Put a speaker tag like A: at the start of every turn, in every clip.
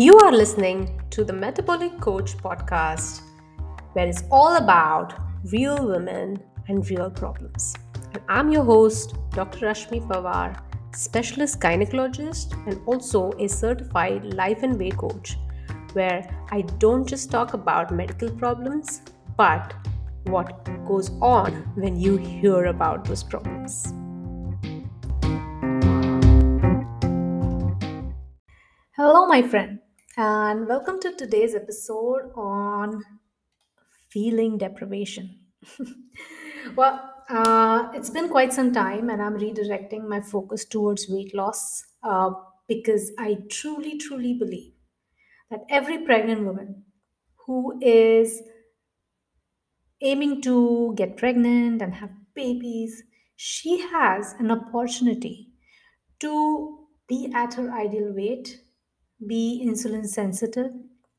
A: You are listening to the Metabolic Coach podcast, where it's all about real women and real problems. And I'm your host, Dr. Rashmi Pawar, specialist gynecologist and also a certified life and weight coach, where I don't just talk about medical problems, but what goes on when you hear about those problems. Hello, my friend, and welcome to today's episode on feeling deprivation. well, uh, it's been quite some time, and I'm redirecting my focus towards weight loss uh, because I truly, truly believe that every pregnant woman who is aiming to get pregnant and have babies, she has an opportunity to be at her ideal weight be insulin sensitive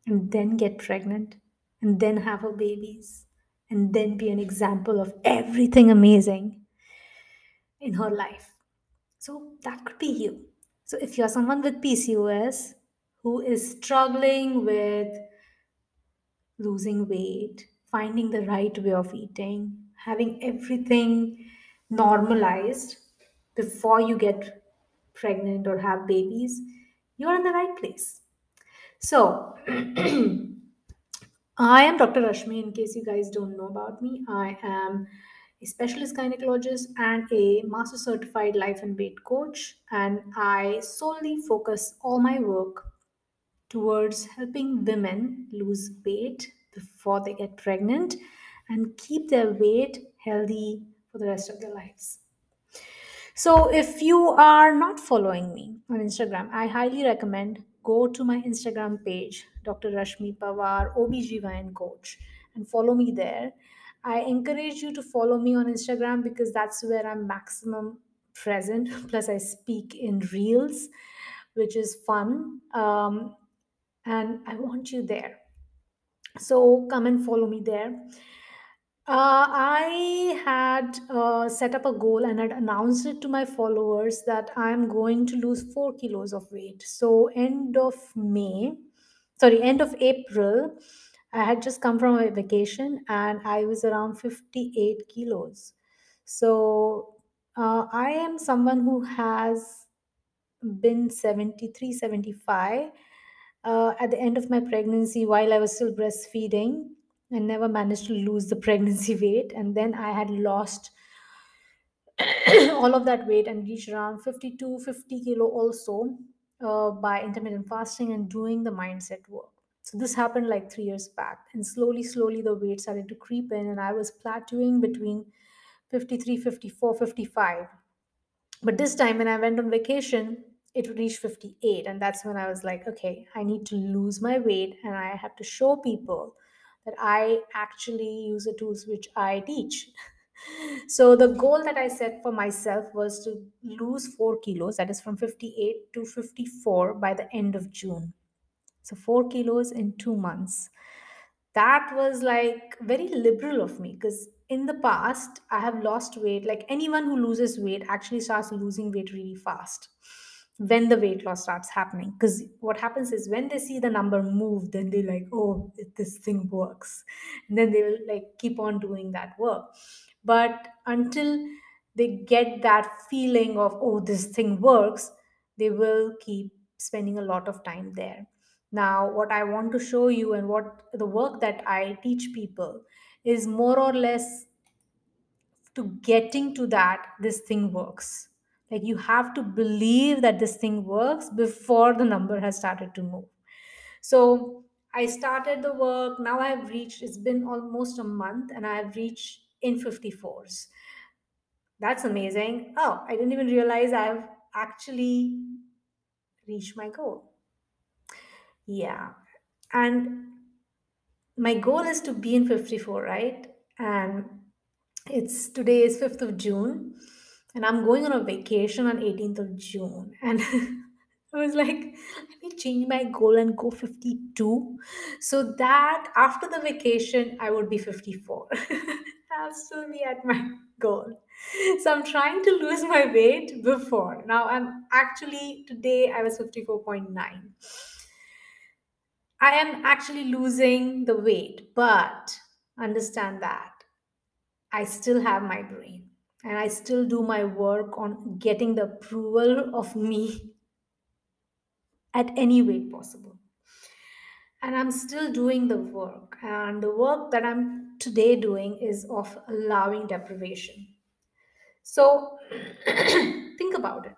A: and then get pregnant and then have her babies and then be an example of everything amazing in her life. So that could be you. So if you're someone with PCOS who is struggling with losing weight, finding the right way of eating, having everything normalized before you get pregnant or have babies, you're in the right place. So, I am Dr. Rashmi. In case you guys don't know about me, I am a specialist gynecologist and a master certified life and weight coach. And I solely focus all my work towards helping women lose weight before they get pregnant and keep their weight healthy for the rest of their lives. So, if you are not following me on Instagram, I highly recommend go to my Instagram page, Dr. Rashmi Pawar, OBGYN coach, and follow me there. I encourage you to follow me on Instagram because that's where I'm maximum present. Plus, I speak in reels, which is fun. Um, and I want you there. So, come and follow me there. Uh, I had uh, set up a goal and had announced it to my followers that I'm going to lose four kilos of weight. So, end of May, sorry, end of April, I had just come from a vacation and I was around 58 kilos. So, uh, I am someone who has been 73, 75 uh, at the end of my pregnancy while I was still breastfeeding and never managed to lose the pregnancy weight. And then I had lost all of that weight and reached around 52, 50 kilo also uh, by intermittent fasting and doing the mindset work. So this happened like three years back. And slowly, slowly, the weight started to creep in, and I was plateauing between 53, 54, 55. But this time, when I went on vacation, it reached 58. And that's when I was like, okay, I need to lose my weight and I have to show people that I actually use the tools which I teach. So the goal that I set for myself was to lose 4 kilos, that is from 58 to 54 by the end of June. So 4 kilos in 2 months. That was like very liberal of me because in the past I have lost weight. Like anyone who loses weight actually starts losing weight really fast when the weight loss starts happening. Because what happens is when they see the number move then they like oh this thing works. And then they will like keep on doing that work. But until they get that feeling of oh this thing works they will keep spending a lot of time there. Now what i want to show you and what the work that i teach people is more or less to getting to that this thing works like you have to believe that this thing works before the number has started to move. So i started the work. Now i have reached it's been almost a month and i have reached in 54s that's amazing. Oh i didn't even realize i've actually reached my goal. Yeah. And my goal is to be in 54 right? And it's today is 5th of june and i'm going on a vacation on 18th of june. And i was like let me change my goal and go 52 so that after the vacation i would be 54 i'll still be at my goal. So i'm trying to lose my weight before. Now i'm actually today i was 54.9 I am actually losing the weight, but understand that I still have my brain and I still do my work on getting the approval of me at any way possible. And I'm still doing the work. And the work that I'm today doing is of allowing deprivation. So think about it.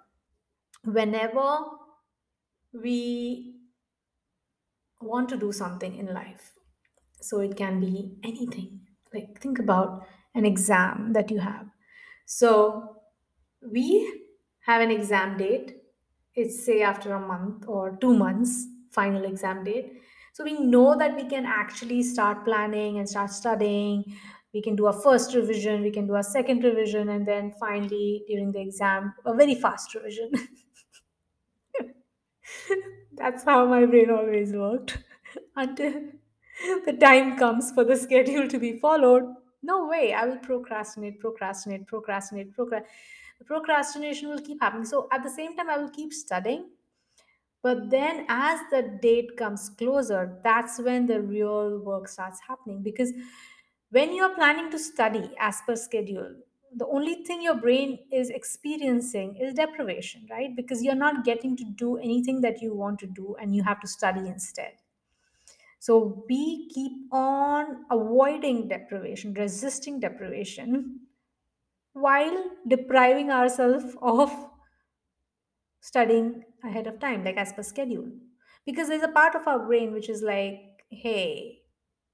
A: Whenever we want to do something in life, so it can be anything. Like think about an exam that you have. So we have an exam date. It's say after a month or two months, final exam date. So we know that we can actually start planning and start studying. We can do a first revision, we can do a second revision, and then finally during the exam, a very fast revision. That's how my brain always worked until the time comes for the schedule to be followed. No way, I will procrastinate, procrastinate, procrastinate. Procrastination will keep happening. So at the same time, I will keep studying. But then as the date comes closer, that's when the real work starts happening. Because when you're planning to study as per schedule, the only thing your brain is experiencing is deprivation, right? Because you're not getting to do anything that you want to do and you have to study instead. So we keep on avoiding deprivation, resisting deprivation, while depriving ourselves of studying ahead of time, like as per schedule. Because there's a part of our brain which is like, hey,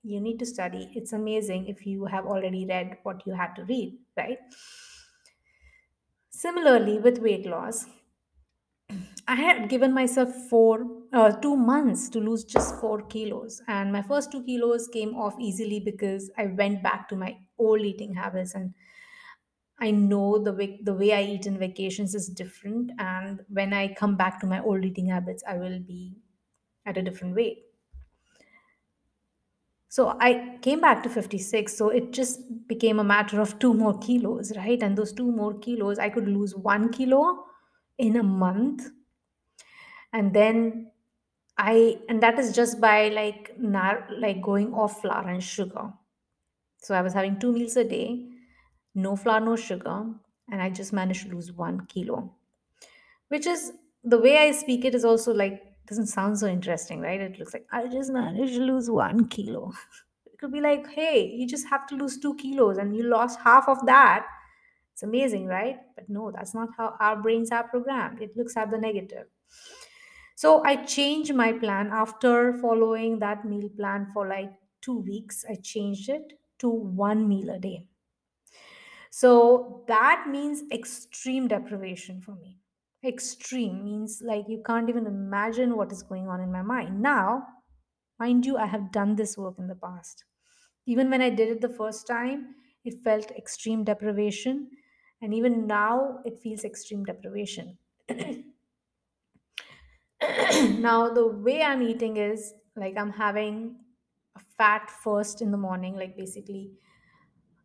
A: you need to study. It's amazing if you have already read what you had to read, right? Similarly, with weight loss, I had given myself four, uh, two months to lose just four kilos, and my first two kilos came off easily because I went back to my old eating habits, and I know the way the way I eat in vacations is different, and when I come back to my old eating habits, I will be at a different weight. So I came back to 56, so it just became a matter of two more kilos, right? And those two more kilos, I could lose one kilo in a month and then I and that is just by like nar- like going off flour and sugar. So I was having two meals a day, no flour, no sugar, and I just managed to lose one kilo. Which is the way I speak it is also like doesn't sound so interesting, right? It looks like I just managed to lose one kilo. It could be like, hey, you just have to lose two kilos and you lost half of that. It's amazing, right? But no, that's not how our brains are programmed. It looks at the negative. So I changed my plan after following that meal plan for like two weeks. I changed it to one meal a day. So that means extreme deprivation for me. Extreme means like you can't even imagine what is going on in my mind. Now, mind you, I have done this work in the past. Even when I did it the first time, it felt extreme deprivation. And even now, it feels extreme deprivation. now the way i'm eating is like i'm having a fat first in the morning like basically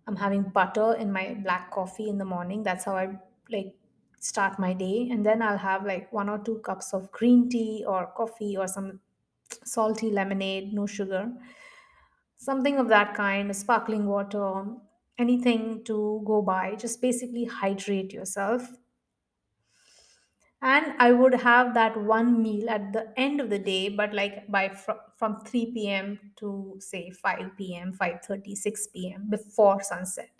A: i'm having butter in my black coffee in the morning. That's how i like start my day. And then i'll have like one or two cups of green tea or coffee or some salty lemonade no sugar. Something of that kind sparkling water anything to go by. Just basically hydrate yourself and i would have that one meal at the end of the day but like by fr- from 3 p.m to say 5 p.m 5.30 6 p.m before sunset.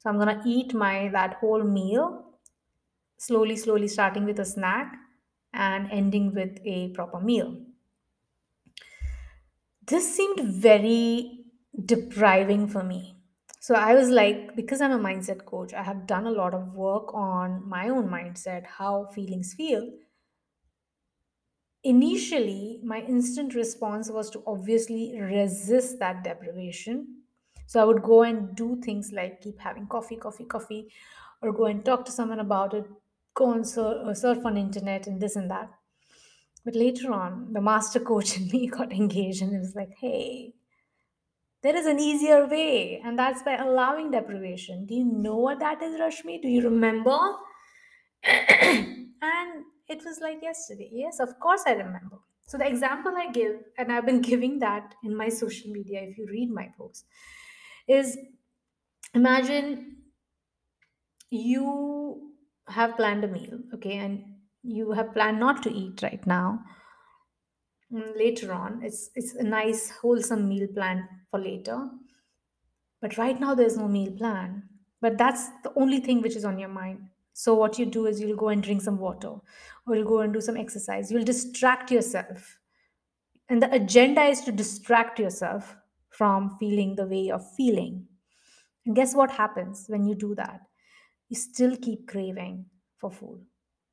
A: So i'm gonna eat my that whole meal slowly slowly starting with a snack and ending with a proper meal. This seemed very depriving for me so i was like because i'm a mindset coach i have done a lot of work on my own mindset how feelings feel Initially, my instant response was to obviously resist that deprivation. So I would go and do things like keep having coffee, coffee, coffee, or go and talk to someone about it, go and sur- uh, surf on internet and this and that. But later on, the master coach in me got engaged and it was like, hey, there is an easier way, and that's by allowing deprivation. Do you know what that is, Rashmi? Do you remember? and it was like yesterday. Yes, of course I remember. So the example I give, and I've been giving that in my social media if you read my posts, is imagine you have planned a meal, okay, and you have planned not to eat right now. Mm, Later on, it's it's a nice wholesome meal plan for later. But right now there's no meal plan. But that's the only thing which is on your mind. So what you do is you'll go and drink some water or you'll go and do some exercise. You'll distract yourself And the agenda is to distract yourself from feeling the way you're feeling. And guess what happens when you do that? You still keep craving for food.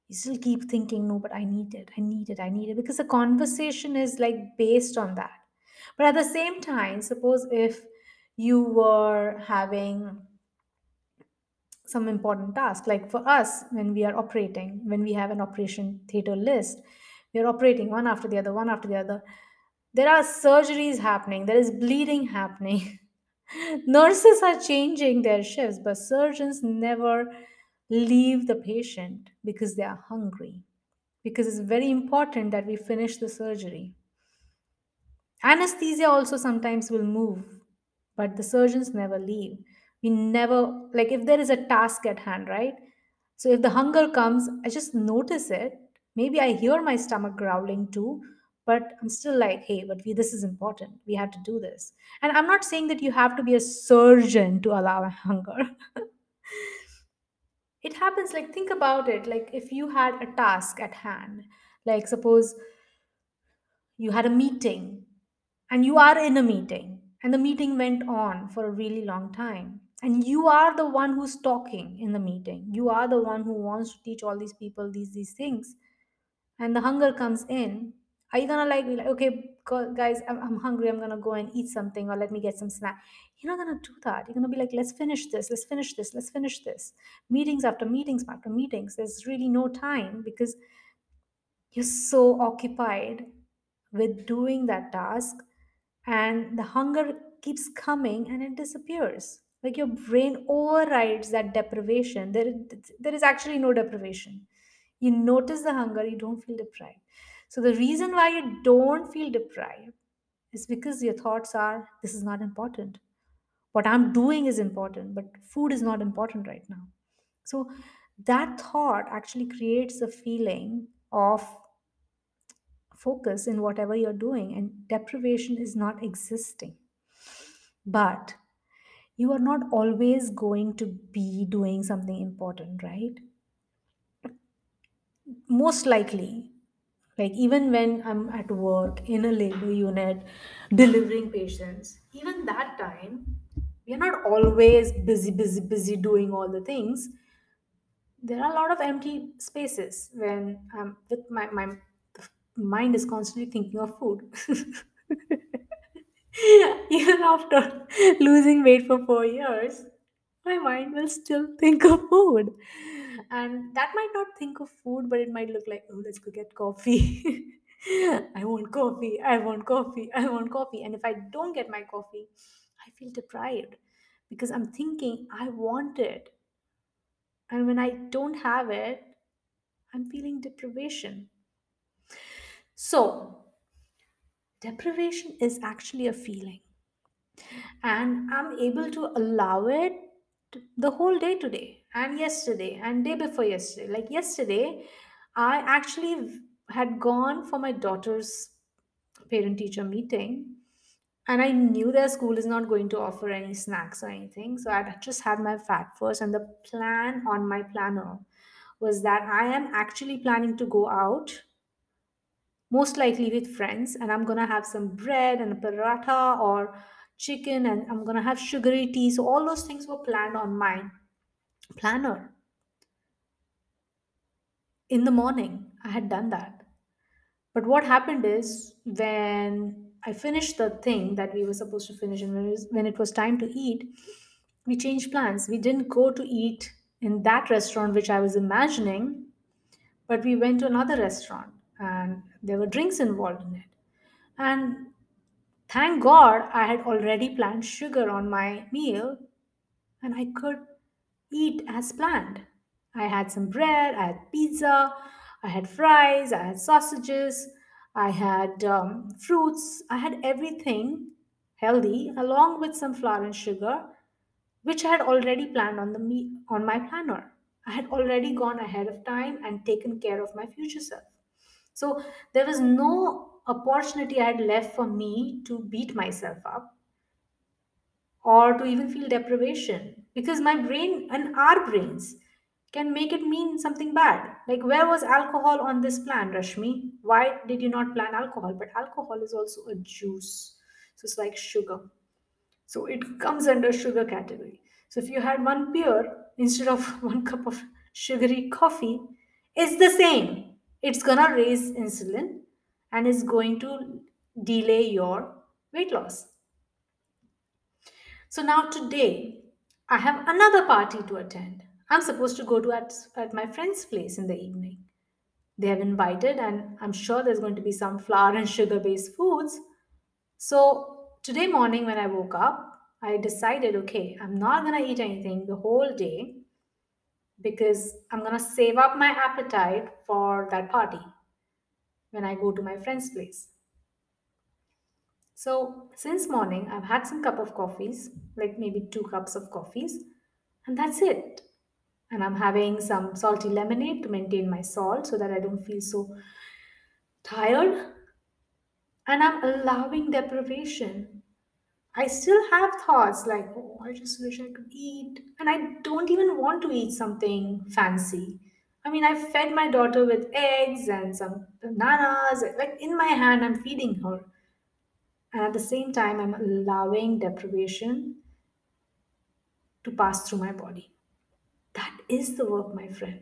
A: You still keep thinking, no, but I need it, I need it, I need it, because the conversation is like based on that. But at the same time, suppose if you were having some important task, like for us, when we are operating, when we have an operation theater list, we are operating one after the other, one after the other there are surgeries happening there is bleeding happening. Nurses are changing their shifts but surgeons never leave the patient because they are hungry. Because it's very important that we finish the surgery. Anesthesia also sometimes will move but the surgeons never leave. We never like if there is a task at hand right? So if the hunger comes i just notice it. Maybe i hear my stomach growling too but i'm still like hey but we, this is important. We have to do this. And i'm not saying that you have to be a surgeon to allow hunger it happens like think about it like if you had a task at hand like suppose you had a meeting and you are in a meeting and the meeting went on for a really long time and you are the one who's talking in the meeting. You are the one who wants to teach all these people these these things and the hunger comes in are you gonna like be like okay guys I'm, I'm hungry i'm gonna go and eat something or let me get some snack. You're not gonna do that. You're gonna be like let's finish this let's finish this let's finish this. Meetings after meetings after meetings there's really no time because you're so occupied with doing that task and the hunger keeps coming and it disappears. Like your brain overrides that deprivation. There, there is actually no deprivation. You notice the hunger you don't feel deprived so the reason why you don't feel deprived is because your thoughts are this is not important. What i'm doing is important but food is not important right now. So that thought actually creates a feeling of focus in whatever you're doing and deprivation is not existing. But you are not always going to be doing something important right? Most likely like even when i'm at work in a labor unit delivering patients even that time we are not always busy busy busy doing all the things. There are a lot of empty spaces when i'm with my my mind is constantly thinking of food. Even after losing weight for four years my mind will still think of food and that might not think of food but it might look like oh let's go get coffee. I want coffee. I want coffee. I want coffee. And if i don't get my coffee i feel deprived because i'm thinking i want it. And when i don't have it i'm feeling deprivation. So deprivation is actually a feeling. And i'm able to allow it the whole day today and yesterday and day before yesterday like yesterday i actually had gone for my daughter's parent teacher meeting and i knew their school is not going to offer any snacks or anything so i just had my fat first and the plan on my planner was that i am actually planning to go out most likely with friends and i'm gonna have some bread and a paratha or chicken and i'm gonna have sugary tea so all those things were planned on my planner. In the morning i had done that. But what happened is when i finished the thing that we were supposed to finish and when it was, when it was time to eat we changed plans. We didn't go to eat in that restaurant which i was imagining but we went to another restaurant and there were drinks involved in it. And Thank God I had already planned sugar on my meal and I could eat as planned. I had some bread, I had pizza, I had fries, I had sausages, I had um, fruits, I had everything healthy along with some flour and sugar, which I had already planned on the me- on my planner. I had already gone ahead of time and taken care of my future self. So there was no opportunity I had left for me to beat myself up or to even feel deprivation because my brain and our brains can make it mean something bad. Like, where was alcohol on this plan, Rashmi? Why did you not plan alcohol? But alcohol is also a juice, so it's like sugar. So it comes under sugar category. So if you had one beer instead of one cup of sugary coffee, it's the same. It's gonna raise insulin and is going to delay your weight loss. So now today, I have another party to attend. I'm supposed to go to at, at my friend's place in the evening. They have invited, and I'm sure there's going to be some flour and sugar based foods. So today morning, when I woke up, I decided, okay, I'm not gonna eat anything the whole day because I'm gonna save up my appetite for that party when I go to my friend's place. So since morning, I've had some cup of coffees, like maybe two cups of coffees, and that's it. And I'm having some salty lemonade to maintain my salt so that I don't feel so tired. And I'm allowing deprivation. I still have thoughts like, oh, I just wish I could eat. And I don't even want to eat something fancy. I mean, I fed my daughter with eggs and some bananas. Like in my hand, I'm feeding her. And at the same time, I'm allowing deprivation to pass through my body. That is the work, my friend.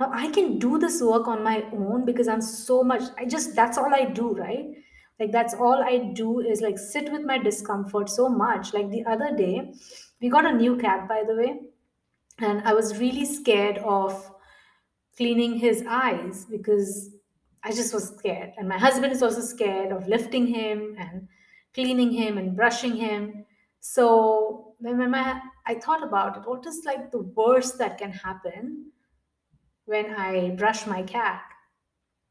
A: Now, I can do this work on my own because I'm so much, I just, that's all I do, right? Like, that's all I do is like sit with my discomfort so much. Like the other day, we got a new cat, by the way, and I was really scared of cleaning his eyes because I just was scared. And my husband is also scared of lifting him and cleaning him and brushing him. So when my, I thought about it, what is like the worst that can happen when I brush my cat?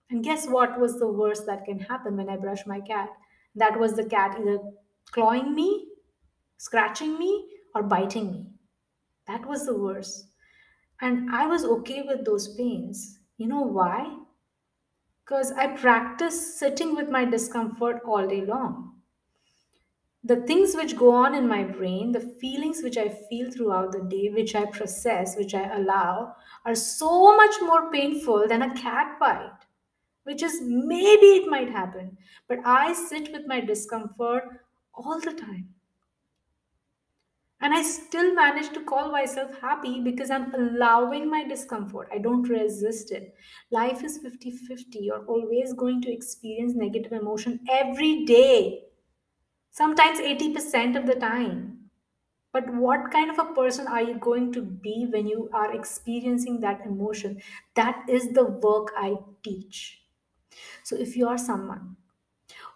A: And guess what was the worst that can happen when I brush my cat? That was the cat either clawing me, scratching me, or biting me. That was the worst. And I was okay with those pains. You know why? Because I practice sitting with my discomfort all day long. The things which go on in my brain, the feelings which I feel throughout the day, which I process, which I allow, are so much more painful than a cat bite, which is maybe it might happen. But I sit with my discomfort all the time. And I still manage to call myself happy because I'm allowing my discomfort. I don't resist it. Life is fifty-fifty. You're always going to experience negative emotion every day, sometimes 80% of the time. But what kind of a person are you going to be when you are experiencing that emotion? That is the work I teach. So if you are someone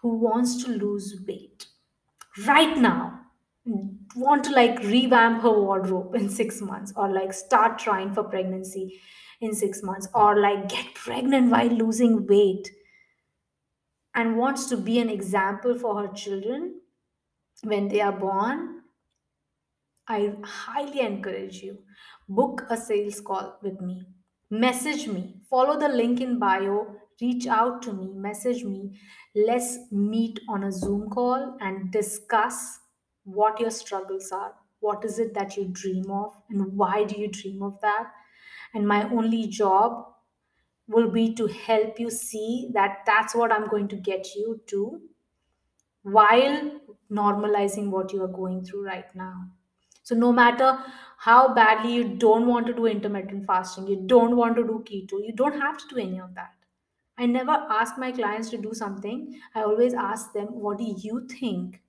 A: who wants to lose weight, right now want to like revamp her wardrobe in six months or like start trying for pregnancy in six months or like get pregnant while losing weight and wants to be an example for her children when they are born I highly encourage you. Book a sales call with me. Message me. Follow the link in bio. Reach out to me. Message me. Let's meet on a Zoom call and discuss what your struggles are. What is it that you dream of? And why do you dream of that? And my only job will be to help you see that that's what I'm going to get you to while normalizing what you are going through right now. So, no matter how badly you don't want to do intermittent fasting, you don't want to do keto, you don't have to do any of that. I never ask my clients to do something. I always ask them, What do you think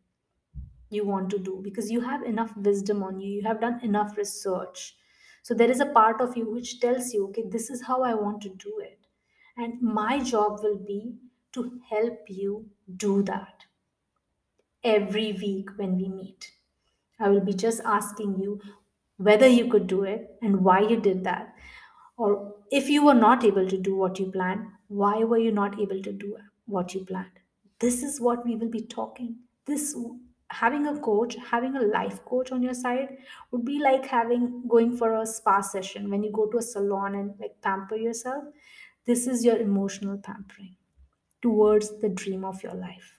A: you want to do? Because you have enough wisdom on you, you have done enough research. So, there is a part of you which tells you, Okay, this is how I want to do it. And my job will be to help you do that every week when we meet. I will be just asking you whether you could do it and why you did that. Or if you were not able to do what you planned, why were you not able to do what you planned. This is what we will be talking. This having a coach, having a life coach on your side would be like having going for a spa session when you go to a salon and like pamper yourself. This is your emotional pampering towards the dream of your life.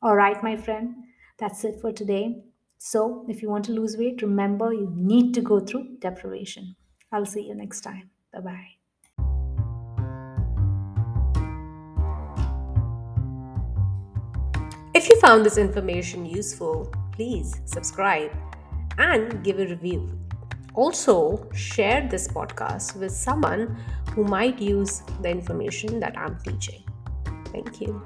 A: All right, my friend, that's it for today. So, if you want to lose weight, remember you need to go through deprivation. I'll see you next time. Bye bye.
B: If you found this information useful, please subscribe and give a review. Also, share this podcast with someone who might use the information that I'm teaching. Thank you.